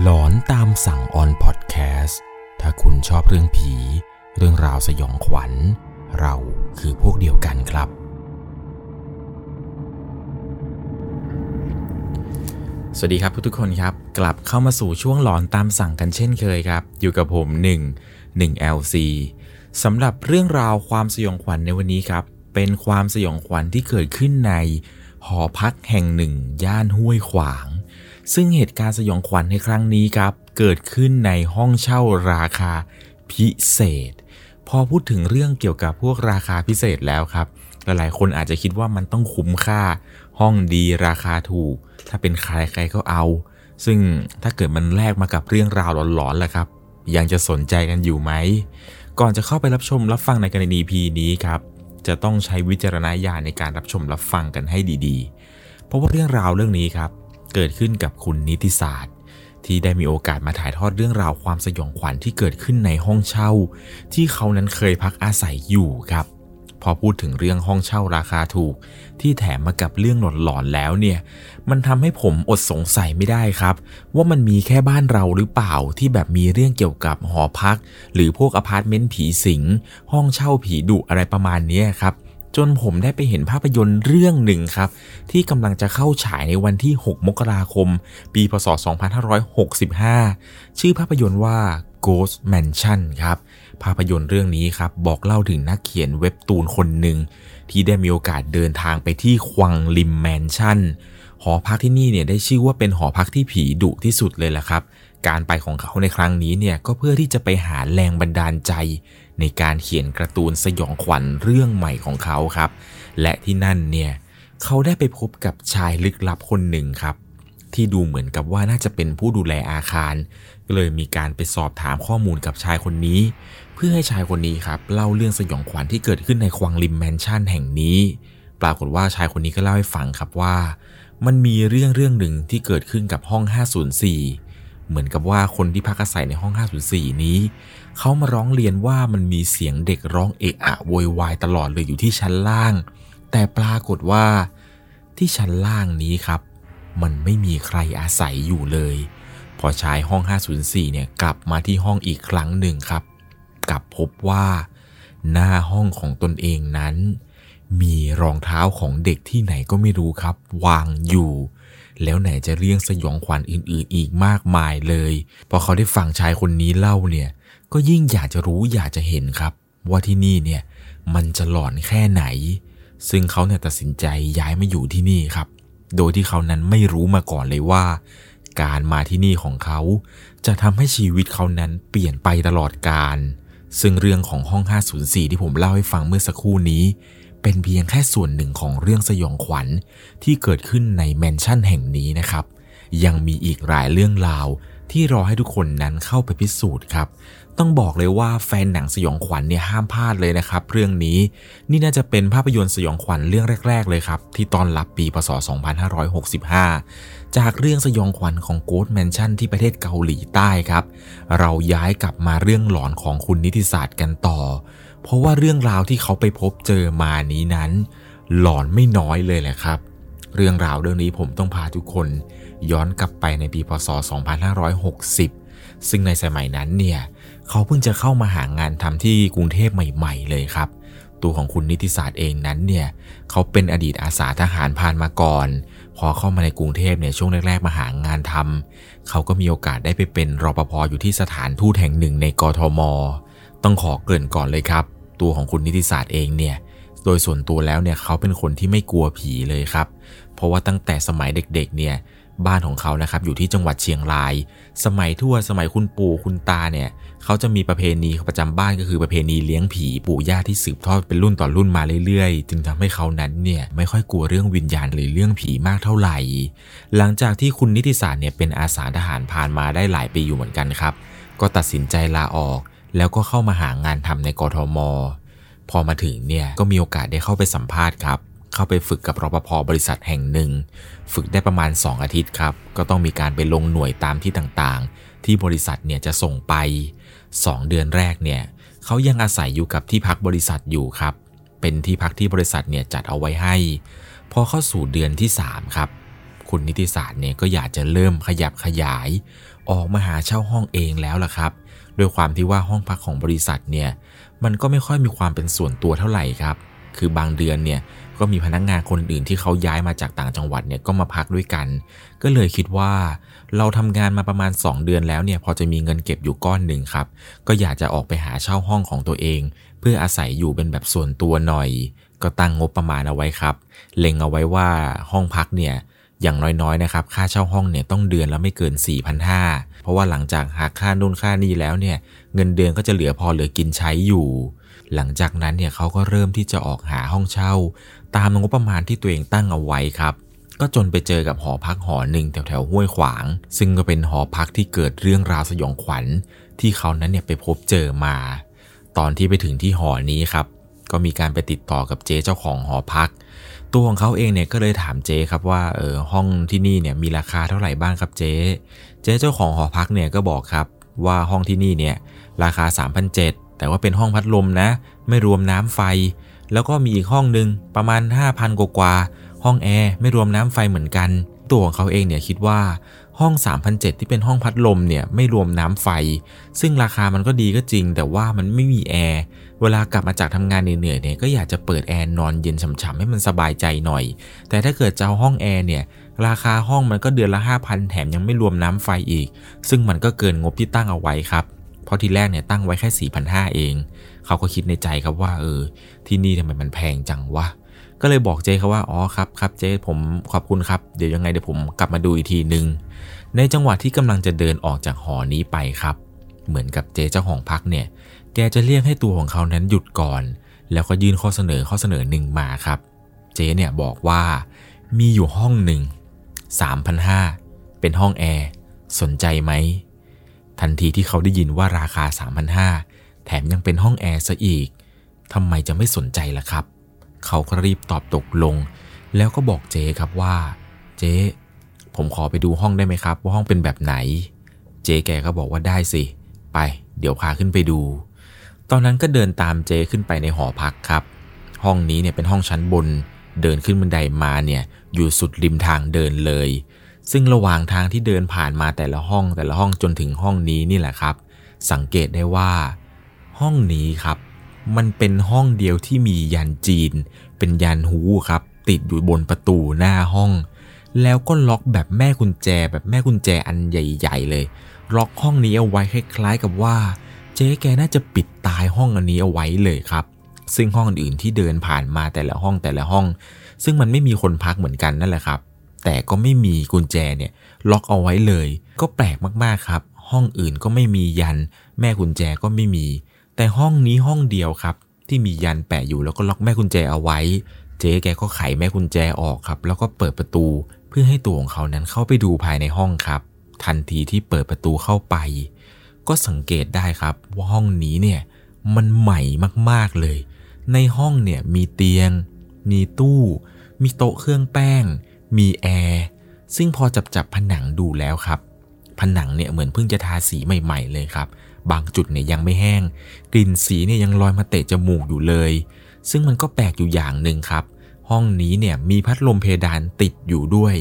หลอนตามสั่งออนพอดแคสต์ถ้าคุณชอบเรื่องผี เรื่องราวสยองขวัญ เราคือพวกเดียวกันครับ สวัสดีครับทุกๆคนครับ กลับเข้ามาสู่ช่วงหลอนตามสั่งกันเช่นเคยครับ อยู่กับผม1 1 LC สำหรับเรื่องราวความสยองขวัญในวันนี้ครับ เป็นความสยองขวัญที่เกิดขึ้นในหอพักแห่งหนึ่ง ย่านห้วยขวาง ซึ่งเหตุการณ์สยองขวัญในครั้งนี้ครับ เกิดขึ้นในห้องเช่าราคาพิเศษ พอพูดถึงเรื่องเกี่ยวกับพวกราคาพิเศษแล้วครับ หลายๆคนอาจจะคิดว่ามันต้องคุ้มค่า ห้องดีราคาถูก ถ้าเป็นใครใครก็เอา ซึ่งถ้าเกิดมันแลกมากับเรื่องราวหลอนๆล่ะครับ ยังจะสนใจกันอยู่ไหม ก่อนจะเข้าไปรับชมรับฟังในกรณีพีนี้ครับจะต้องใช้วิจารณญาณในการรับชมรับฟังกันให้ดีๆ เพราะว่าเรื่องราวเรื่องนี้ครับ เกิดขึ้นกับคุณนิติศาสตร์ ที่ได้มีโอกาสมาถ่ายทอดเรื่องราวความสยองขวัญที่เกิดขึ้นในห้องเช่า ที่เขานั้นเคยพักอาศัยอยู่ครับ พอพูดถึงเรื่องห้องเช่าราคาถูก ที่แถมมากับเรื่องหลอนๆแล้วเนี่ย มันทำให้ผมอดสงสัยไม่ได้ครับ ว่ามันมีแค่บ้านเราหรือเปล่าที่แบบมีเรื่องเกี่ยวกับหอพัก หรือพวกอพาร์ตเมนต์ผีสิงห้องเช่าผีดุอะไรประมาณนี้ครับ จนผมได้ไปเห็นภาพยนตร์เรื่องหนึ่งครับ ที่กำลังจะเข้าฉายในวันที่ 6 มกราคม ปีพศ 2565 ชื่อภาพยนตร์ว่า Ghost Mansion ครับ ภาพยนตร์เรื่องนี้ครับ บอกเล่าถึงนักเขียนเว็บตูนคนหนึ่ง ที่ได้มีโอกาสเดินทางไปที่ควังลิมแมนชั่นหอพักที่นี่เนี่ยได้ชื่อว่าเป็นหอพักที่ผีดุที่สุดเลยแหละครับ การไปของเขาในครั้งนี้เนี่ยก็เพื่อที่จะไปหาแรงบันดาลใจ ในการเขียนการ์ตูนสยองขวัญเรื่องใหม่ของเขาครับ และที่นั่นเนี่ยเขาได้ไปพบกับชายลึกลับคนหนึ่งครับ ที่ดูเหมือนกับว่าน่าจะเป็นผู้ดูแลอาคารก็เลยมีการไปสอบถามข้อมูลกับชายคนนี้ เพื่อให้ชายคนนี้ครับเล่าเรื่องสยองขวัญที่เกิดขึ้นในควังลิมแมนชั่นแห่งนี้ ปรากฏว่าชายคนนี้ก็เล่าให้ฟังครับว่า มันมีเรื่องเรื่องหนึ่งที่เกิดขึ้นกับห้อง 504 เหมือนกับว่าคนที่พักอาศัยในห้อง 504 นี้ เขามาร้องเรียนว่ามันมีเสียงเด็กร้องเอะอะโวยวายตลอดเลยอยู่ที่ชั้นล่าง แต่ปรากฏว่า ที่ชั้นล่างนี้ครับ มันไม่มีใครอาศัยอยู่เลย พอชายห้อง 504 เนี่ยกลับมาที่ห้องอีกครั้งหนึ่งครับ กลับพบว่าหน้าห้องของตนเองนั้น มีรองเท้าของเด็กที่ไหนก็ไม่รู้ครับ วางอยู่ แล้วไหนจะเรื่องสยองขวัญอื่นๆ อีกมากมายเลย พอเขาได้ฟังชายคนนี้เล่าเนี่ย ก็ยิ่งอยากจะรู้อยากจะเห็นครับ ว่าที่นี่เนี่ยมันจะหลอนแค่ไหน ซึ่งเขาเนี่ยตัดสินใจย้ายมาอยู่ที่นี่ครับ โดยที่เขานั้นไม่รู้มาก่อนเลยว่า การมาที่นี่ของเขา จะทำให้ชีวิตเขานั้นเปลี่ยนไปตลอดกาลซึ่งเรื่องของห้อง 504 ที่ผมเล่าให้ฟังเมื่อสักครู่นี้ เป็นเพียงแค่ส่วนหนึ่งของเรื่องสยองขวัญที่เกิดขึ้นในแมนชั่นแห่งนี้นะครับ ยังมีอีกหลายเรื่องราว ที่รอให้ทุกคนนั้นเข้าไปพิสูจน์ครับ ต้องบอกเลยว่าแฟนหนังสยองขวัญเนี่ยห้ามพลาดเลยนะครับ เรื่องนี้นี่น่าจะเป็นภาพยนตร์สยองขวัญเรื่องแรก ๆ เลยครับ ที่ตอนรับปีพศ 2565 จากเรื่องสยองขวัญของ Ghost Mansion ที่ประเทศเกาหลีใต้ครับ เราย้ายกลับมาเรื่องหลอนของคุณนิติศาสตร์กันต่อ เพราะว่าเรื่องราวที่เขาไปพบเจอมานี้นั้น หลอนไม่น้อยเลยแหละครับ เรื่องราวเรื่องนี้ผมต้องพาทุกคนย้อนกลับไปในปีพศ 2560 ซึ่งในสมัยนั้นเนี่ย เขาเพิ่งจะเข้ามาหางานทำที่กรุงเทพใหม่ ๆ เลยครับ ตัวของคุณนิติศาสตร์เองนั้นเนี่ย เขาเป็นอดีตอาสาทหารผ่านมาก่อน พอเข้ามาในกรุงเทพเนี่ยช่วงแรกๆมาหางานทำเขาก็มีโอกาสได้ไปเป็นรปภอยู่ที่สถานทูตแห่งหนึ่งในกทมต้องขอเกริ่นก่อนเลยครับ ตัวของคุณนิติศาสตร์เองเนี่ยโดยส่วนตัวแล้วเนี่ยเขาเป็นคนที่ไม่กลัวผีเลยครับ เพราะว่าตั้งแต่สมัยเด็กๆเนี่ยบ้านของเขานะครับอยู่ที่จังหวัดเชียงราย สมัยทั่วสมัยคุณปู่คุณตาเนี่ยเขาจะมีประเพณีประจำบ้านก็คือประเพณีเลี้ยงผีปู่ย่าที่สืบทอดเป็นรุ่นต่อรุ่นมาเรื่อยๆ จึงทำให้เขานั้นเนี่ยไม่ค่อยกลัวเรื่องวิญญาณหรือเรื่องผีมากเท่าไหร่ หลังจากที่คุณนิติศาสตร์เนี่ยเป็นอาสาทหารผ่านมาได้หลายปีอยู่เหมือนกันครับ ก็ตัดสินใจลาออก แล้วก็เข้ามาหางานทำในกทม พอมาถึงเนี่ยก็มีโอกาสได้เข้าไปสัมภาษณ์ครับ เข้าไปฝึกกับรปภบริษัทแห่งหนึ่ง ฝึกได้ประมาณ 2 อาทิตย์ครับ ก็ต้องมีการไปลงหน่วยตามที่ต่างๆ ที่บริษัทเนี่ยจะส่งไป 2 เดือนแรกเนี่ยเขายังอาศัยอยู่กับที่พักบริษัทอยู่ครับ เป็นที่พักที่บริษัทเนี่ยจัดเอาไว้ให้ พอเข้าสู่เดือนที่ 3 ครับ คุณนิติศาสตร์เนี่ยก็อยากจะเริ่มขยับขยาย ออกมาหาเช่าห้องเองแล้วล่ะครับ ด้วยความที่ว่าห้องพักของบริษัทเนี่ยมันก็ไม่ค่อยมีความเป็นส่วนตัวเท่าไหร่ครับ คือบางเดือนเนี่ยก็มีพนักงงานคนอื่นที่เขาย้ายมาจากต่างจังหวัดเนี่ยก็มาพักด้วยกัน ก็เลยคิดว่าเราทำงานมาประมาณ 2 เดือนแล้วเนี่ยพอจะมีเงินเก็บอยู่ก้อนหนึ่งครับ ก็อยากจะออกไปหาเช่าห้องของตัวเอง เพื่ออาศัยอยู่เป็นแบบส่วนตัวหน่อย ก็ตั้งงบประมาณเอาไว้ครับเล็งเอาไว้ว่าห้องพักเนี่ยอย่างน้อยๆนะครับค่าเช่าห้องเนี่ยต้องเดือนละไม่เกิน 4,500 เพราะว่าหลังจากหักค่านู่นค่านี่แล้วเนี่ยเงินเดือนก็จะเหลือพอเหลือกินใช้อยู่ หลังจากนั้นเนี่ยเขาก็เริ่มที่จะออกหาห้องเช่า ตามงบประมาณที่ตัวเองตั้งเอาไว้ครับก็จนไปเจอกับหอพักหอหนึ่งแถวแถวห้วยขวาง ซึ่งก็เป็นหอพักที่เกิดเรื่องราวสยองขวัญ ที่เขานั้นเนี่ยไปพบเจอมา ตอนที่ไปถึงที่หอนี้ครับ ก็มีการไปติดต่อกับเจ๊เจ้าของหอพัก ตัวของเขาเองเนี่ยก็เลยถามเจ๊ครับว่าเออห้องที่นี่เนี่ยมีราคาเท่าไหร่บ้างครับเจ๊ เจ๊เจ้าของหอพักเนี่ยก็บอกครับว่าห้องที่นี่เนี่ยราคา 3,700 แต่ว่าเป็นห้องพัดลมนะ ไม่รวมน้ำไฟ แล้วก็มีอีกห้องหนึ่งประมาณ 5,000 กว่าห้องแอร์ไม่รวมน้ำไฟเหมือนกัน ตัวของเขาเองเนี่ยคิดว่า ห้อง 3,007 ที่เป็นห้องพัดลมเนี่ยไม่รวมน้ำไฟ ซึ่งราคามันก็ดีก็จริง แต่ว่ามันไม่มีแอร์ เวลากลับมาจากทำงานเหนื่อยเนี่ยก็อยากจะเปิดแอร์นอนเย็นฉ่ำๆให้มันสบายใจหน่อย แต่ถ้าเกิดจะเอาห้องแอร์เนี่ยราคาห้องมันก็เดือนละ 5,000 แถมยังไม่รวมน้ำไฟอีก ซึ่งมันก็เกินงบที่ตั้งเอาไว้ครับเพราะทีแรกเนี่ยตั้งไว้แค่4,500เอง เขาก็คิดในใจครับว่าเออที่นี่ทำไมมันแพงจังวะ ก็เลยบอกเจ๊เขาว่าอ๋อครับครับเจ๊ผมขอบคุณครับเดี๋ยวยังไงเดี๋ยวผมกลับมาดูอีกทีหนึ่งในจังหวะที่กำลังจะเดินออกจากหอนี้ไปครับ เหมือนกับเจ๊เจ้าของพักเนี่ย แกจะเรียกให้ตัวของเขานั้นหยุดก่อน แล้วก็ยื่นข้อเสนอข้อเสนอหนึ่งมาครับ เจ๊เนี่ยบอกว่ามีอยู่ห้องหนึ่ง3,500 เป็นห้องแอร์สนใจไหม ทันทีที่เขาได้ยินว่าราคา 3,500 แถมยังเป็นห้องแอร์ซะอีกทำไมจะไม่สนใจล่ะครับ เขาก็รีบตอบตกลง แล้วก็บอกเจ๊ครับว่า เจ๊ ผมขอไปดูห้องได้ไหมครับ ว่าห้องเป็นแบบไหน เจ๊แกก็บอกว่าได้สิ ไป เดี๋ยวพาขึ้นไปดู ตอนนั้นก็เดินตามเจ๊ขึ้นไปในหอพักครับ ห้องนี้เนี่ยเป็นห้องชั้นบน เดินขึ้นบันไดมาเนี่ยอยู่สุดริมทางเดินเลย ซึ่งระหว่างทางที่เดินผ่านมาแต่ละห้องแต่ละห้องจนถึงห้องนี้นี่แหละครับ สังเกตได้ว่า ห้องนี้ครับ มันเป็นห้องเดียวที่มียันจีน เป็นยันหูครับ ติดอยู่บนประตูหน้าห้อง แล้วก็ล็อกแบบแม่กุญแจแบบแม่กุญแจอันใหญ่ๆเลย ล็อกห้องนี้เอาไว้คล้ายๆกับว่า เจ๊แกน่าจะปิดตายห้องอันนี้เอาไว้เลยครับ ซึ่งห้องอื่นที่เดินผ่านมาแต่ละห้องแต่ละห้อง ซึ่งมันไม่มีคนพักเหมือนกันนั่นแหละครับ แต่ก็ไม่มีกุญแจเนี่ยล็อกเอาไว้เลย ก็แปลกมากๆครับ ห้องอื่นก็ไม่มียัน แม่กุญแจก็ไม่มี แต่ห้องนี้ห้องเดียวครับ ที่มียันแปะอยู่แล้วก็ล็อกแม่กุญแจเอาไว้ เจ๊แกก็ไขแม่กุญแจออกครับ แล้วก็เปิดประตูเพื่อให้ตัวของเขานั้นเข้าไปดูภายในห้องครับ ทันทีที่เปิดประตูเข้าไป ก็สังเกตได้ครับว่าห้องนี้เนี่ยมันใหม่มากๆเลย ในห้องเนี่ยมีเตียง มีตู้ มีโต๊ะเครื่องแป้ง มีแอร์ซึ่งพอจับจับผนังดูแล้วครับ ผนังเนี่ยเหมือนเพิ่งจะทาสีใหม่ ๆ เลยครับ บางจุดเนี่ยยังไม่แห้ง กลิ่นสีเนี่ยยังลอยมาเตะจมูกอยู่เลย ซึ่งมันก็แปลกอยู่อย่างหนึ่งครับ ห้องนี้เนี่ยมีพัดลมเพดานติดอยู่ด้วย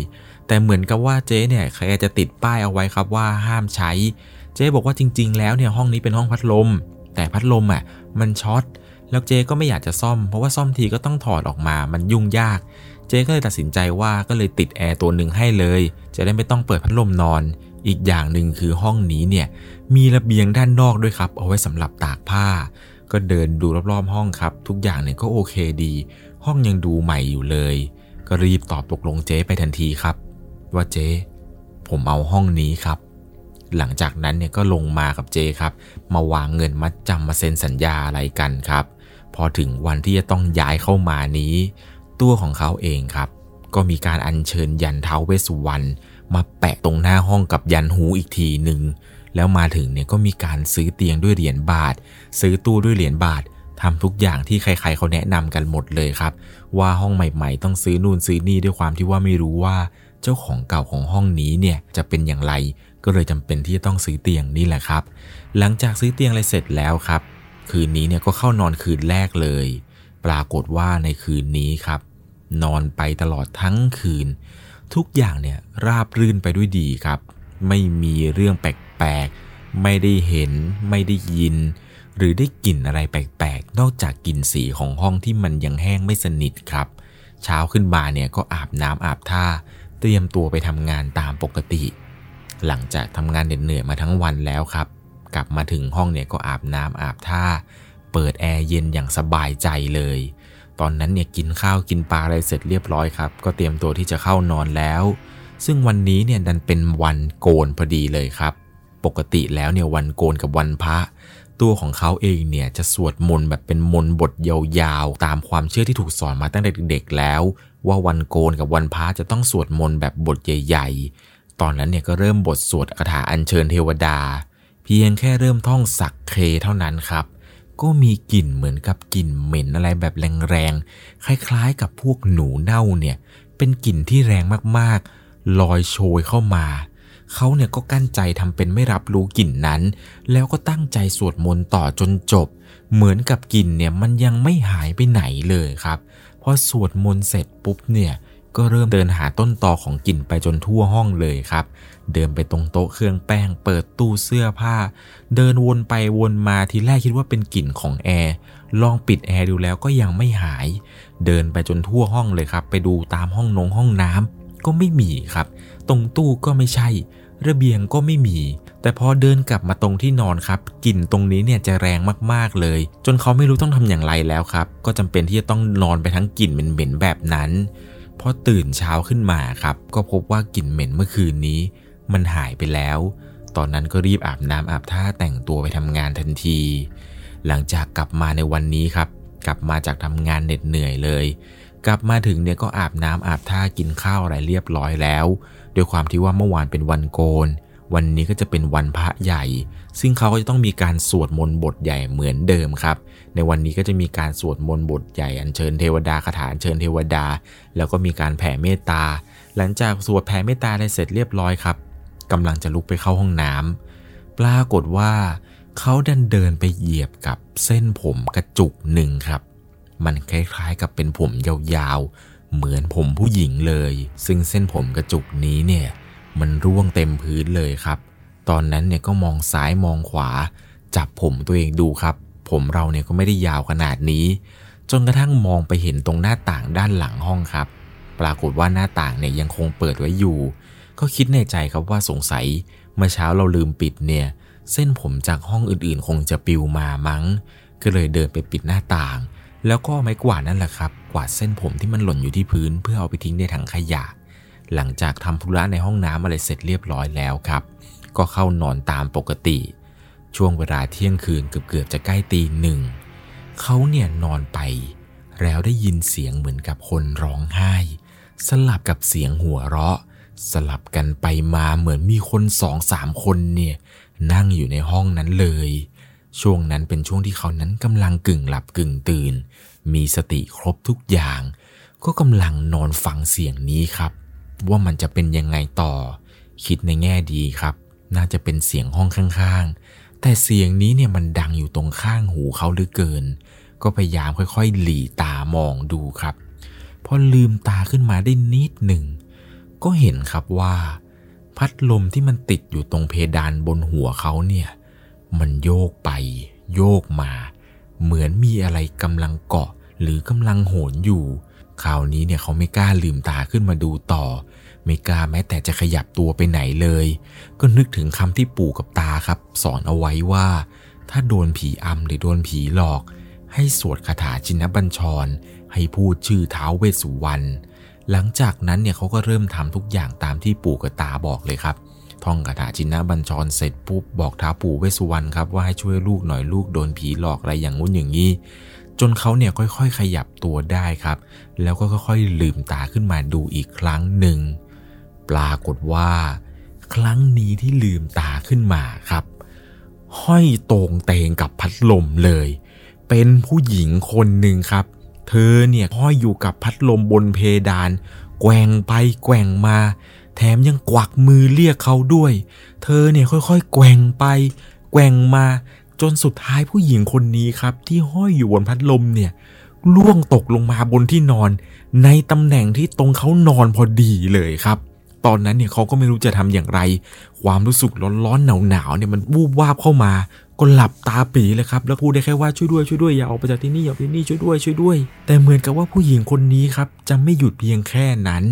แต่เหมือนกับว่าเจ๊เนี่ยใครจะติดป้ายเอาไว้ครับว่าห้ามใช้ เจ๊บอกว่าจริง ๆ แล้วเนี่ยห้องนี้เป็นห้องพัดลม แต่พัดลมอะมันช็อตแล้วเจ๊ก็ไม่อยากจะซ่อม เพราะว่าซ่อมทีก็ต้องถอดออกมามันยุ่งยาก เจ๊ก็เลยตัดสินใจว่าก็เลยติดแอร์ตัวหนึ่งให้เลย จะได้ไม่ต้องเปิดพัดลมนอน อีกอย่างหนึ่งคือห้องนี้เนี่ยมีระเบียงด้านนอกด้วยครับ เอาไว้สำหรับตากผ้า ก็เดินดูรอบๆห้องครับ ทุกอย่างเนี่ยก็โอเคดี ห้องยังดูใหม่อยู่เลย ก็รีบตอบตกลงเจ๊ไปทันทีครับ ว่าเจ๊ผมเอาห้องนี้ครับ หลังจากนั้นเนี่ยก็ลงมากับเจครับ มาวางเงินมัดจำมาเซ็นสัญญาอะไรกันครับ พอถึงวันที่จะต้องย้ายเข้ามานี้ ตัวของเขาเองครับ ก็มีการอัญเชิญยันเท้าเวสุวรรณ มาแปะตรงหน้าห้องกับยันหูอีกทีหนึ่งแล้วมาถึงเนี่ยก็มีการซื้อเตียงด้วยเหรียญบาท ซื้อตู้ด้วยเหรียญบาททำทุกอย่างที่ใครๆเขาแนะนำกันหมดเลยครับ ว่าห้องใหม่ๆ ต้องซื้อนู่นซื้อนี่ด้วยความที่ว่าไม่รู้ว่า เจ้าของเก่าของห้องนี้เนี่ยจะเป็นอย่างไร ก็เลยจำเป็นที่จะต้องซื้อเตียงนี่แหละครับ หลังจากซื้อเตียงอะไรเสร็จแล้วครับ คืนนี้เนี่ยก็เข้านอนคืนแรกเลย ปรากฏว่าในคืนนี้ครับ นอนไปตลอดทั้งคืน ทุกอย่างเนี่ยราบรื่นไปด้วยดีครับ ไม่มีเรื่องแปลกๆ ไม่ได้เห็น ไม่ได้ยิน หรือได้กลิ่นอะไรแปลกๆ นอกจากกลิ่นสีของห้องที่มันยังแห้งไม่สนิทครับ เช้าขึ้นมาเนี่ยก็อาบน้ำอาบท่า เตรียมตัวไปทำงานตามปกติ หลังจากทำงานเหนื่อยมาทั้งวันแล้วครับ กลับมาถึงห้องเนี่ยก็อาบน้ำอาบท่า เปิดแอร์เย็นอย่างสบายใจเลย ตอนนั้นเนี่ยกินข้าวกินปลาอะไรเสร็จเรียบร้อยครับ ก็เตรียมตัวที่จะเข้านอนแล้ว ซึ่งวันนี้เนี่ยดันเป็นวันโกนพอดีเลยครับ ปกติแล้วเนี่ยวันโกนกับวันพระ ตัวของเขาเองเนี่ยจะสวดมนต์แบบเป็นมนต์บทยาวๆ ตามความเชื่อที่ถูกสอนมาตั้งแต่เด็กๆแล้ว ว่าวันโกนกับวันพระจะต้องสวดมนต์แบบบทใหญ่ๆ ตอนนั้นเนี่ยก็เริ่มบทสวดคาถาอัญเชิญเทวดา เพียงแค่เริ่มท่องสักเคเท่านั้นครับ ก็มีกลิ่นเหมือนกับกลิ่นเหม็นอะไรแบบแรงๆ คล้ายๆ กับพวกหนูเน่าเนี่ย เป็นกลิ่นที่แรงมากๆ ลอยโชยเข้ามา เขาเนี่ยก็กั้นใจทำเป็นไม่รับรู้กลิ่นนั้น แล้วก็ตั้งใจสวดมนต์ต่อจนจบ เหมือนกับกลิ่นเนี่ยมันยังไม่หายไปไหนเลยครับ พอสวดมนต์เสร็จปุ๊บเนี่ย ก็เริ่มเดินหาต้นตอของกลิ่นไปจนทั่วห้องเลยครับ เดินไปตรงโต๊ะเครื่องแป้ง เปิดตู้เสื้อผ้า เดินวนไปวนมาทีแรกคิดว่าเป็นกลิ่นของแอร์ ลองปิดแอร์ดูแล้วก็ยังไม่หาย เดินไปจนทั่วห้องเลยครับ ไปดูตามห้องนงห้องน้ำก็ไม่มีครับ ตรงตู้ก็ไม่ใช่ ระเบียงก็ไม่มี แต่พอเดินกลับมาตรงที่นอนครับ กลิ่นตรงนี้เนี่ยจะแรงมากๆเลย จนเขาไม่รู้ต้องทำอย่างไรแล้วครับ ก็จำเป็นที่จะต้องนอนไปทั้งกลิ่นเหม็นๆแบบนั้น พอตื่นเช้าขึ้นมาครับ ก็พบว่ากลิ่นเหม็นเมื่อคืนนี้ มันหายไปแล้ว ตอนนั้นก็รีบอาบน้ำอาบท่าแต่งตัวไปทำงานทันที หลังจากกลับมาในวันนี้ครับ กลับมาจากทำงานเหน็ดเหนื่อยเลย กลับมาถึงเนี่ยก็อาบน้ำอาบท่ากินข้าวอะไรเรียบร้อยแล้ว ด้วยความที่ว่าเมื่อวานเป็นวันโกน วันนี้ก็จะเป็นวันพระใหญ่ ซึ่งเขาก็จะต้องมีการสวดมนต์บทใหญ่เหมือนเดิมครับ ในวันนี้ก็จะมีการสวดมนต์บทใหญ่อัญเชิญเทวดาคาถาอัญเชิญเทวดา แล้วก็มีการแผ่เมตตา หลังจากสวดแผ่เมตตาได้เสร็จเรียบร้อยครับกำลังจะลุกไปเข้าห้องน้ำปรากฏว่าเขาดันเดินไปเหยียบกับเส้นผมกระจุกหนึ่งครับ มันคล้ายๆกับเป็นผมยาวๆ เหมือนผมผู้หญิงเลย ซึ่งเส้นผมกระจุกนี้เนี่ย มันร่วงเต็มพื้นเลยครับ ตอนนั้นเนี่ยก็มองซ้ายมองขวา จับผมตัวเองดูครับ ผมเราเนี่ยก็ไม่ได้ยาวขนาดนี้ จนกระทั่งมองไปเห็นตรงหน้าต่างด้านหลังห้องครับ ปรากฏว่าหน้าต่างเนี่ยยังคงเปิดไว้อยู่ ก็คิดในใจครับว่าสงสัยเมื่อเช้าเราลืมปิดเนี่ย เส้นผมจากห้องอื่นๆ คงจะปิวมามั้ง ก็เลยเดินไปปิดหน้าต่าง แล้วก็ไม้กวาดนั่นแหละครับ กวาดเส้นผมที่มันหล่นอยู่ที่พื้นเพื่อเอาไปทิ้งในถังขยะ หลังจากทำธุระในห้องน้ำอะไรเสร็จเรียบร้อยแล้วครับ ก็เข้านอนตามปกติ ช่วงเวลาเที่ยงคืนเกือบๆจะใกล้ตีหนึ่งเขาเนี่ยนอนไป แล้วได้ยินเสียงเหมือนกับคนร้องไห้ สลับกับเสียงหัวเราะ สลับกันไปมาเหมือนมีคนสองสามคนเนี่ยนั่งอยู่ในห้องนั้นเลย ช่วงนั้นเป็นช่วงที่เขานั้นกำลังกึ่งหลับกึ่งตื่น มีสติครบทุกอย่าง ก็กำลังนอนฟังเสียงนี้ครับ ว่ามันจะเป็นยังไงต่อ คิดในแง่ดีครับ น่าจะเป็นเสียงห้องข้างๆ แต่เสียงนี้เนี่ยมันดังอยู่ตรงข้างหูเขาเหลือเกิน ก็พยายามค่อยๆ หลีตามองดูครับ พอลืมตาขึ้นมาได้นิดหนึ่ง ก็เห็นครับว่า พัดลมที่มันติดอยู่ตรงเพดานบนหัวเขาเนี่ย มันโยกไป โยกมา เหมือนมีอะไรกำลังเกาะหรือกำลังโหนอยู่ คราวนี้เนี่ยเขาไม่กล้าลืมตาขึ้นมาดูต่อ ไม่กล้าแม้แต่จะขยับตัวไปไหนเลย ก็นึกถึงคำที่ปู่กับตาครับ สอนเอาไว้ว่า ถ้าโดนผีอำหรือโดนผีหลอก ให้สวดคาถาจินบัญชร ให้พูดชื่อเท้าเวสุวรรณหลังจากนั้นเนี่ยเขาก็เริ่มทำทุกอย่างตามที่ปู่กับตาบอกเลยครับท่องคาถาจินบัญชรเสร็จปุ๊บบอกท้าปู่เวสสุวรรณครับว่าให้ช่วยลูกหน่อยลูกโดนผีหลอกอะไรอย่างงู้นอย่างนี้จนเขาเนี่ยค่อยๆ ขยับตัวได้ครับ แล้วก็ค่อยๆ ลืมตาขึ้นมาดูอีกครั้งหนึ่ง ปรากฏว่า ครั้งนี้ที่ลืมตาขึ้นมาครับ ห้อยตรงเตงกับพัดลมเลย เป็นผู้หญิงคนหนึ่งครับ เธอเนี่ยห้อยอยู่กับพัดลมบนเพดาน แกว่งไปแกว่งมา แถมยังกวักมือเรียกเขาด้วย เธอเนี่ยค่อยๆ แกว่งไป แกว่งมาจนสุดท้ายผู้หญิงคนนี้ครับ ที่ห้อยอยู่บนพัดลมเนี่ยล่วงตกลงมาบนที่นอน ในตำแหน่งที่ตรงเขานอนพอดีเลยครับ ตอนนั้นเนี่ยเขาก็ไม่รู้จะทำอย่างไร ความรู้สึกร้อนๆหนาวๆเนี่ยมันวูบวาบเข้ามา ก็หลับตาปีเลยครับ แล้วพูดได้แค่ว่าช่วยด้วยช่วยด้วยอย่าออกไปจากที่นี่อย่าไปที่นี่ช่วยด้วยช่วยด้วย แต่เหมือนกับว่าผู้หญิงคนนี้ครับจะไม่หยุดเพียงแค่นั้น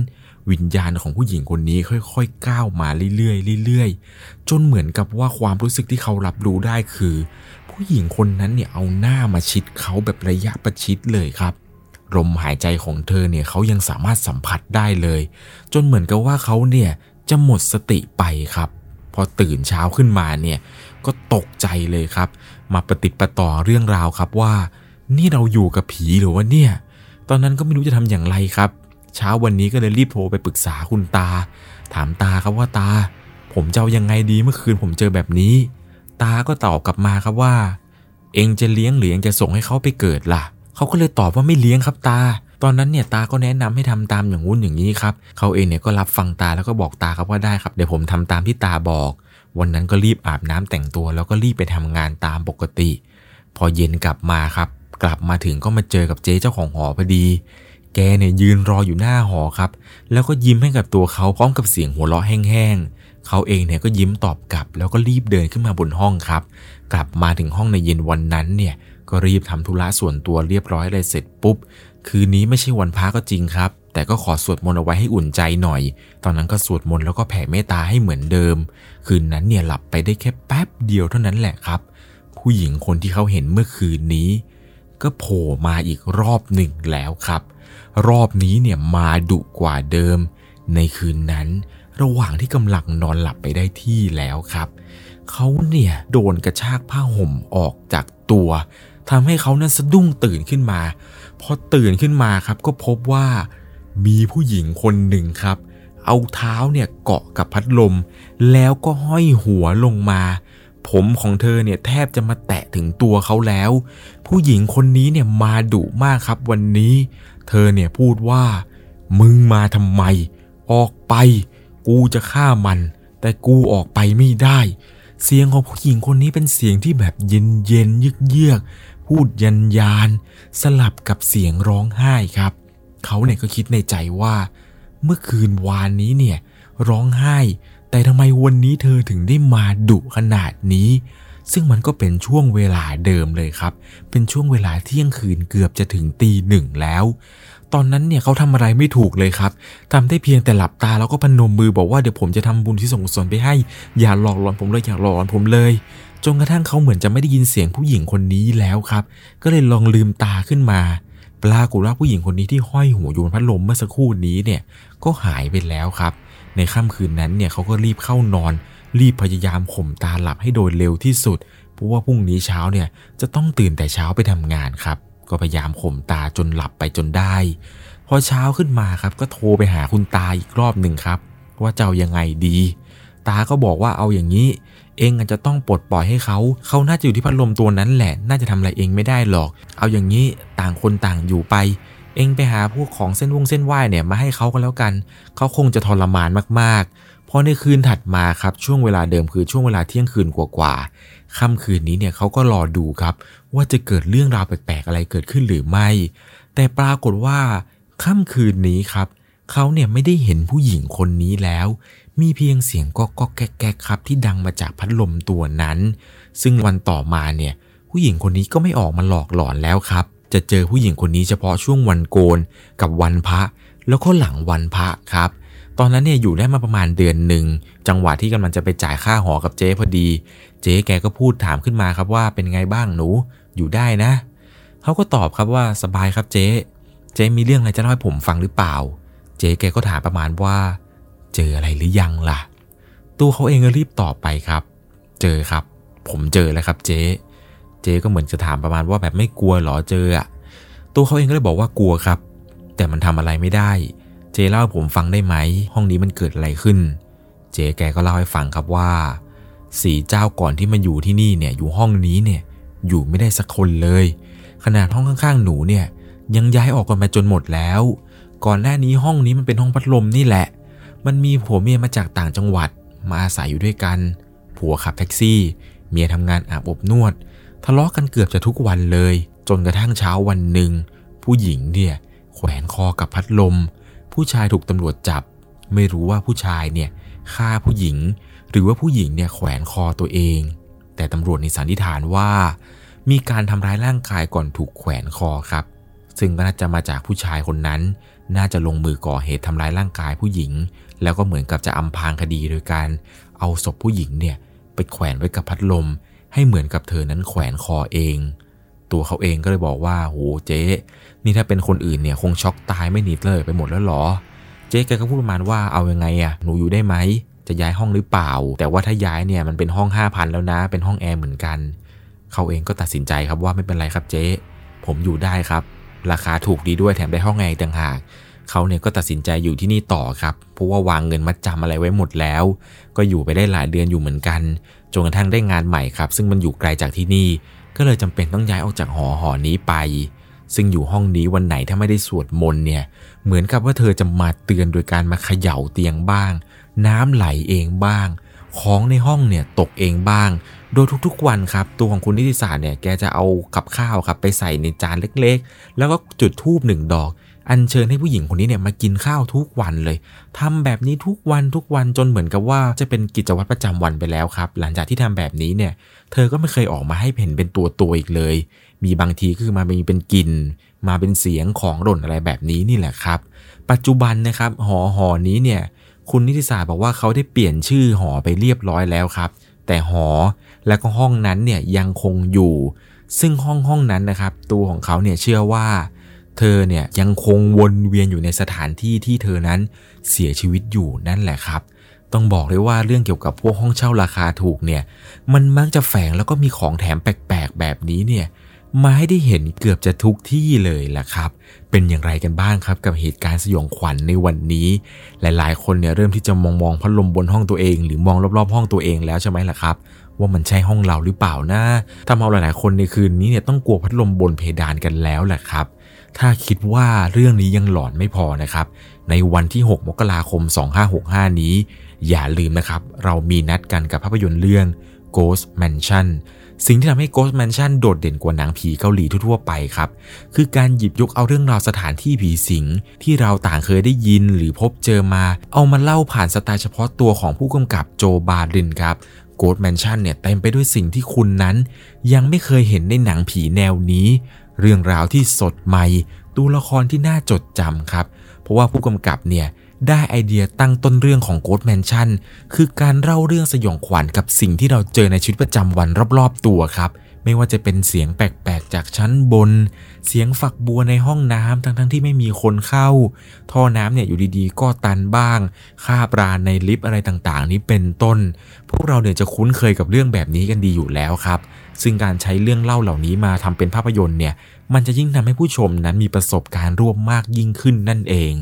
วิญญาณของผู้หญิงคนนี้ค่อยๆก้าวมาเรื่อยๆเรื่อยๆ จนเหมือนกับว่าความรู้สึกที่เขารับรู้ได้คือ ผู้หญิงคนนั้นเนี่ยเอาหน้ามาชิดเขาแบบระยะประชิดเลยครับ ลมหายใจของเธอเนี่ยเขายังสามารถสัมผัสได้เลย จนเหมือนกับว่าเขาเนี่ยจะหมดสติไปครับ พอตื่นเช้าขึ้นมาเนี่ยก็ตกใจเลยครับ มาปฏิปต่อเรื่องราวครับว่า นี่เราอยู่กับผีหรือว่าเนี่ย ตอนนั้นก็ไม่รู้จะทำอย่างไรครับ เช้าวันนี้ก็เลยรีบโทรไปปรึกษาคุณตา ถามตาครับว่าตา ผมจะเอายังไงดีเมื่อคืนผมเจอแบบนี้ ตาก็ตอบกลับมาครับว่า เองจะเลี้ยงหรือยังจะส่งให้เขาไปเกิดล่ะเขาก็เลยตอบว่าไม่เลี้ยงครับตา ตอนนั้นเนี่ยตาก็แนะนำให้ทำตามอย่างงู้นอย่างนี้ครับเขาเองเนี่ยก็รับฟังตาแล้วก็บอกตาครับว่าได้ครับเดี๋ยวผมทำตามที่ตาบอก วันนั้นก็รีบอาบน้ำแต่งตัว แล้วก็รีบไปทำงานตามปกติ พอเย็นกลับมาครับ กลับมาถึงก็มาเจอกับเจ๊เจ้าของหอพอดี แกเนี่ยยืนรออยู่หน้าหอครับ แล้วก็ยิ้มให้กับตัวเขาพร้อมกับเสียงหัวเราะแห้งๆเขาเองเนี่ยก็ยิ้มตอบกลับ แล้วก็รีบเดินขึ้นมาบนห้องครับ กลับมาถึงห้องในเย็นวันนั้นเนี่ย ก็รีบทำธุระส่วนตัวเรียบร้อยเลยเสร็จปุ๊บ คืนนี้ไม่ใช่วันพระก็จริงครับ แต่ก็ขอสวดมนต์เอาไว้ให้อุ่นใจหน่อย ตอนนั้นก็สวดมนต์แล้วก็แผ่เมตตาให้เหมือนเดิม คืนนั้นเนี่ยหลับไปได้แค่แป๊บเดียวเท่านั้นแหละครับ ผู้หญิงคนที่เขาเห็นเมื่อคืนนี้ ก็โผล่มาอีกรอบหนึ่งแล้วครับ รอบนี้เนี่ยมาดุกว่าเดิม ในคืนนั้น ระหว่างที่กำลังนอนหลับไปได้ที่แล้วครับเขาเนี่ยโดนกระชากผ้าห่มออกจากตัว ทำให้เขานั้นสะดุ้งตื่นขึ้นมาพอตื่นขึ้นมาครับก็พบว่ามีผู้หญิงคนหนึ่งครับ เอาเท้าเนี่ยเกาะกับพัดลม แล้วก็ห้อยหัวลงมา ผมของเธอเนี่ยแทบจะมาแตะถึงตัวเขาแล้ว ผู้หญิงคนนี้เนี่ยมาดุมากครับวันนี้ เธอเนี่ยพูดว่า มึงมาทำไม ออกไป กูจะฆ่ามัน แต่กูออกไปไม่ได้ เสียงของผู้หญิงคนนี้เป็นเสียงที่แบบเย็นเย็นเยือกเยือก พูดยันยาน สลับกับเสียงร้องไห้ครับ เขาเนี่ยก็คิดในใจว่า เมื่อคืนวานนี้เนี่ยร้องไห้ แต่ทำไมวันนี้เธอถึงได้มาดุขนาดนี้ ซึ่งมันก็เป็นช่วงเวลาเดิมเลยครับ เป็นช่วงเวลาเที่ยงคืนเกือบจะถึงตีหนึ่งแล้ว ตอนนั้นเนี่ยเขาทำอะไรไม่ถูกเลยครับทำได้เพียงแต่หลับตาแล้วก็พนมมือบอกว่าเดี๋ยวผมจะทำบุญที่ส่งส่วนไปให้ อย่าหลอกหลอนผมเลยอย่าหลอกหลอนผมเลย จนกระทั่งเขาเหมือนจะไม่ได้ยินเสียงผู้หญิงคนนี้แล้วครับ ก็เลยลองลืมตาขึ้นมา ปรากฏว่าผู้หญิงคนนี้ที่ห้อยหัวอยู่บนพัดลมเมื่อสักครู่นี้เนี่ยก็หายไปแล้วครับ ในค่ำคืนนั้นเนี่ยเขาก็รีบเข้านอน รีบพยายามข่มตาหลับให้โดยเร็วที่สุด เพราะว่าพรุ่งนี้เช้าเนี่ยจะต้องตื่นแต่เช้าไปทำงานครับ ก็พยายามข่มตาจนหลับไปจนได้ พอเช้าขึ้นมาครับก็โทรไปหาคุณตาอีกรอบหนึ่งครับ ว่าจะเอายังไงดี ตาก็บอกว่าเอาอย่างนี้ เองอาจจะต้องปลดปล่อยให้เขา เขาน่าจะอยู่ที่พัดลมตัวนั้นแหละ น่าจะทำอะไรเองไม่ได้หรอก เอาอย่างนี้ต่างคนต่างอยู่ไป เองไปหาพวกของเส้นวงเส้นไหวเนี่ยมาให้เขาก็แล้วกัน เขาคงจะทรมานมากๆพอในคืนถัดมาครับช่วงเวลาเดิมคือช่วงเวลาเที่ยงคืนกว่าๆค่ำคืนนี้เนี่ยเขาก็รอดูครับ ว่าจะเกิดเรื่องราวแปลกๆอะไรเกิดขึ้นหรือไม่ แต่ปรากฏว่าค่ำคืนนี้ครับเขาเนี่ยไม่ได้เห็นผู้หญิงคนนี้แล้ว มีเพียงเสียงก็ก็แก๊กครับที่ดังมาจากพัดลมตัวนั้น ซึ่งวันต่อมาเนี่ยผู้หญิงคนนี้ก็ไม่ออกมาหลอกหลอนแล้วครับ จะเจอผู้หญิงคนนี้เฉพาะช่วงวันโกนกับวันพระ แล้วก็หลังวันพระครับ ตอนนั้นเนี่ยอยู่ได้มาประมาณเดือนหนึ่ง จังหวะที่กำลังจะไปจ่ายค่าหอกับเจ๊พอดี เจ๊แกก็พูดถามขึ้นมาครับว่าเป็นไงบ้างหนู อยู่ได้นะ เขาก็ตอบครับว่าสบายครับเจ๊ เจ๊มีเรื่องอะไรจะเล่าให้ผมฟังหรือเปล่า เจ๊แกก็ถามประมาณว่า เจออะไรหรือยังล่ะ ตัวเขาเองก็รีบตอบไปครับ เจอครับ ผมเจอแล้วครับเจ๊ เจ๊ก็เหมือนจะถามประมาณว่าแบบไม่กลัวหรอเจออะตัวเขาเองก็เลยบอกว่ากลัวครับ แต่มันทำอะไรไม่ได้ เจ๊เล่าให้ผมฟังได้ไหม ห้องนี้มันเกิดอะไรขึ้น เจ๊แกก็เล่าให้ฟังครับว่าสีเจ้าก่อนที่มาอยู่ที่นี่เนี่ยอยู่ห้องนี้เนี่ยอยู่ไม่ได้สักคนเลย ขนาดห้องข้างๆหนูเนี่ยยังย้ายออกกันมาจนหมดแล้ว ก่อนหน้านี้ห้องนี้มันเป็นห้องพัดลมนี่แหละ มันมีผัวเมียมาจากต่างจังหวัด มาอาศัยอยู่ด้วยกัน ผัวขับแท็กซี่ เมียทำงานอาบอบนวด ทะเลาะกันเกือบจะทุกวันเลย จนกระทั่งเช้าวันหนึ่ง ผู้หญิงเนี่ยแขวนคอกับพัดลม ผู้ชายถูกตำรวจจับ ไม่รู้ว่าผู้ชายเนี่ยฆ่าผู้หญิง หรือว่าผู้หญิงเนี่ยแขวนคอตัวเอง แต่ตำรวจในสันนิษฐานว่า มีการทำร้ายร่างกายก่อนถูกแขวนคอครับ ซึ่งน่าจะมาจากผู้ชายคนนั้น น่าจะลงมือก่อเหตุทำร้ายร่างกายผู้หญิง แล้วก็เหมือนกับจะอำพรางคดีโดยการเอาศพผู้หญิงเนี่ยไปแขวนไว้กับพัดลม ให้เหมือนกับเธอนั้นแขวนคอเอง ตัวเขาเองก็เลยบอกว่าโหเจ๊นี่ถ้าเป็นคนอื่นเนี่ยคงช็อกตายไม่หนีเลยไปหมดแล้วหรอ เจ๊แกก็พูดประมาณว่าเอายังไงอะหนูอยู่ได้ไหมจะย้ายห้องหรือเปล่า แต่ว่าถ้าย้ายเนี่ยมันเป็นห้อง 5,000 แล้วนะ เป็นห้องแอร์เหมือนกัน เขาเองก็ตัดสินใจครับว่าไม่เป็นไรครับเจ๊ ผมอยู่ได้ครับ ราคาถูกดีด้วยแถมได้ห้องแอร์ต่างหากเขาเนี่ยก็ตัดสินใจอยู่ที่นี่ต่อครับ เพราะว่าวางเงินมัดจำอะไรไว้หมดแล้ว ก็อยู่ไปได้หลายเดือนอยู่เหมือนกัน จนกระทั่งได้งานใหม่ครับ ซึ่งมันอยู่ไกลจากที่นี่ ก็เลยจำเป็นต้องย้ายออกจากหอหอนี้ไป ซึ่งอยู่ห้องนี้วันไหนถ้าไม่ได้สวดมนต์เนี่ย เหมือนกับว่าเธอจะมาเตือนโดยการมาเขย่าเตียงบ้าง น้ำไหลเองบ้าง ของในห้องเนี่ยตกเองบ้าง โดยทุกๆวันครับ ตัวของคุณนิติศาสตร์เนี่ยแกจะเอากับข้าวครับไปใส่ในจานเล็กๆ แล้วก็จุดธูปหนึ่งดอก อัญเชิญให้ผู้หญิงคนนี้เนี่ยมากินข้าวทุกวันเลยทำแบบนี้ทุกวันทุกวันจนเหมือนกับว่าจะเป็นกิจวัตรประจำวันไปแล้วครับ หลังจากที่ทำแบบนี้เนี่ย เธอก็ไม่เคยออกมาให้เห็นเป็นตัวตัวอีกเลย มีบางทีก็คือมามีเป็นกลิ่นมาเป็นเสียงของหล่นอะไรแบบนี้นี่แหละครับ ปัจจุบันนะครับหอหอนี้เนี่ยคุณนิติศาสตร์บอกว่าเขาได้เปลี่ยนชื่อหอไปเรียบร้อยแล้วครับ แต่หอและก็ห้องนั้นเนี่ยยังคงอยู่ ซึ่งห้องห้องนั้นนะครับ ตัวของเขาเนี่ยเชื่อว่า เธอเนี่ยยังคงวนเวียนอยู่ในสถานที่ที่เธอนั้นเสียชีวิตอยู่นั่นแหละครับต้องบอกเลยว่าเรื่องเกี่ยวกับพวกห้องเช่าราคาถูกเนี่ย มันมักจะแฝงแล้วก็มีของแถมแปลกๆแบบนี้เนี่ย มาให้ได้เห็นเกือบจะทุกที่เลยล่ะครับ เป็นอย่างไรกันบ้างครับกับเหตุการณ์สยองขวัญในวันนี้ หลายๆ คนเนี่ยเริ่มที่จะมองมองพัดลมบนห้องตัวเอง หรือมองรอบๆ ห้องตัวเองแล้วใช่ไหมล่ะครับ ว่ามันใช่ห้องเราหรือเปล่านะทำเอาหลายๆ คนในคืนนี้เนี่ยต้องกลัวพัดลมบนเพดานกันแล้วแหละครับ ถ้าคิดว่าเรื่องนี้ยังหลอนไม่พอนะครับ ในวันที่ 6 มกราคม 2565 นี้ อย่าลืมนะครับ เรามีนัดกันกับภาพยนตร์เรื่อง Ghost Mansion สิ่งที่ทำให้ Ghost Mansion โดดเด่นกว่าหนังผีเกาหลีทั่วๆไปครับ คือการหยิบยกเอาเรื่องราวสถานที่ผีสิง ที่เราต่างเคยได้ยินหรือพบเจอมา เอามาเล่าผ่านสไตล์เฉพาะตัวของผู้กำกับโจบารินครับ Ghost Mansion เนี่ยเต็มไปด้วยสิ่งที่คุณนั้น ยังไม่เคยเห็นในหนังผีแนวนี้ เรื่องราวที่สดใหม่ ตัวละครที่น่าจดจำครับ เพราะว่าผู้กำกับเนี่ย ได้ไอเดียตั้งต้นเรื่องของ Ghost Mansion คือการเล่าเรื่องสยองขวัญกับสิ่งที่เราเจอในชีวิตประจำวันรอบๆตัวครับ ไม่ว่าจะเป็นเสียงแปลกๆจากชั้นบน เสียงฝักบัวในห้องน้ำทั้งๆที่ไม่มีคนเข้า ท่อน้ำเนี่ยอยู่ดีๆ ก็ตันบ้างค่าปราในลิฟต์อะไรต่างๆ นี้เป็นต้น พวกเราเนี่ยจะคุ้นเคยกับเรื่องแบบนี้กันดีอยู่แล้วครับซึ่งการใช้เรื่องเล่าเหล่านี้มาทำเป็นภาพยนตร์เนี่ย มันจะยิ่งทำให้ผู้ชมนั้นมีประสบการณ์ร่วมมากยิ่งขึ้นนั่นเอง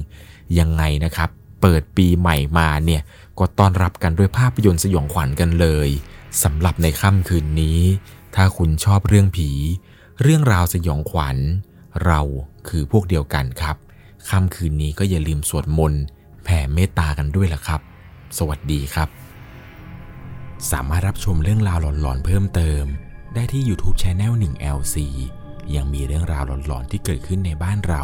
ยังไงนะครับ เปิดปีใหม่มาเนี่ยก็ต้อนรับกันด้วยภาพยนตร์สยองขวัญกันเลยสำหรับในค่ำคืนนี้ ถ้าคุณชอบเรื่องผี เรื่องราวสยองขวัญ เราคือพวกเดียวกันครับ ค่ำคืนนี้ก็อย่าลืมสวดมนต์แผ่เมตตากันด้วยล่ะครับ สวัสดีครับ สามารถรับชมเรื่องราวหลอนๆเพิ่มเติม ได้ที่ YouTube c h anel 1 LC ยังมีเรื่องราวหลอนๆที่เกิดขึ้นในบ้านเรา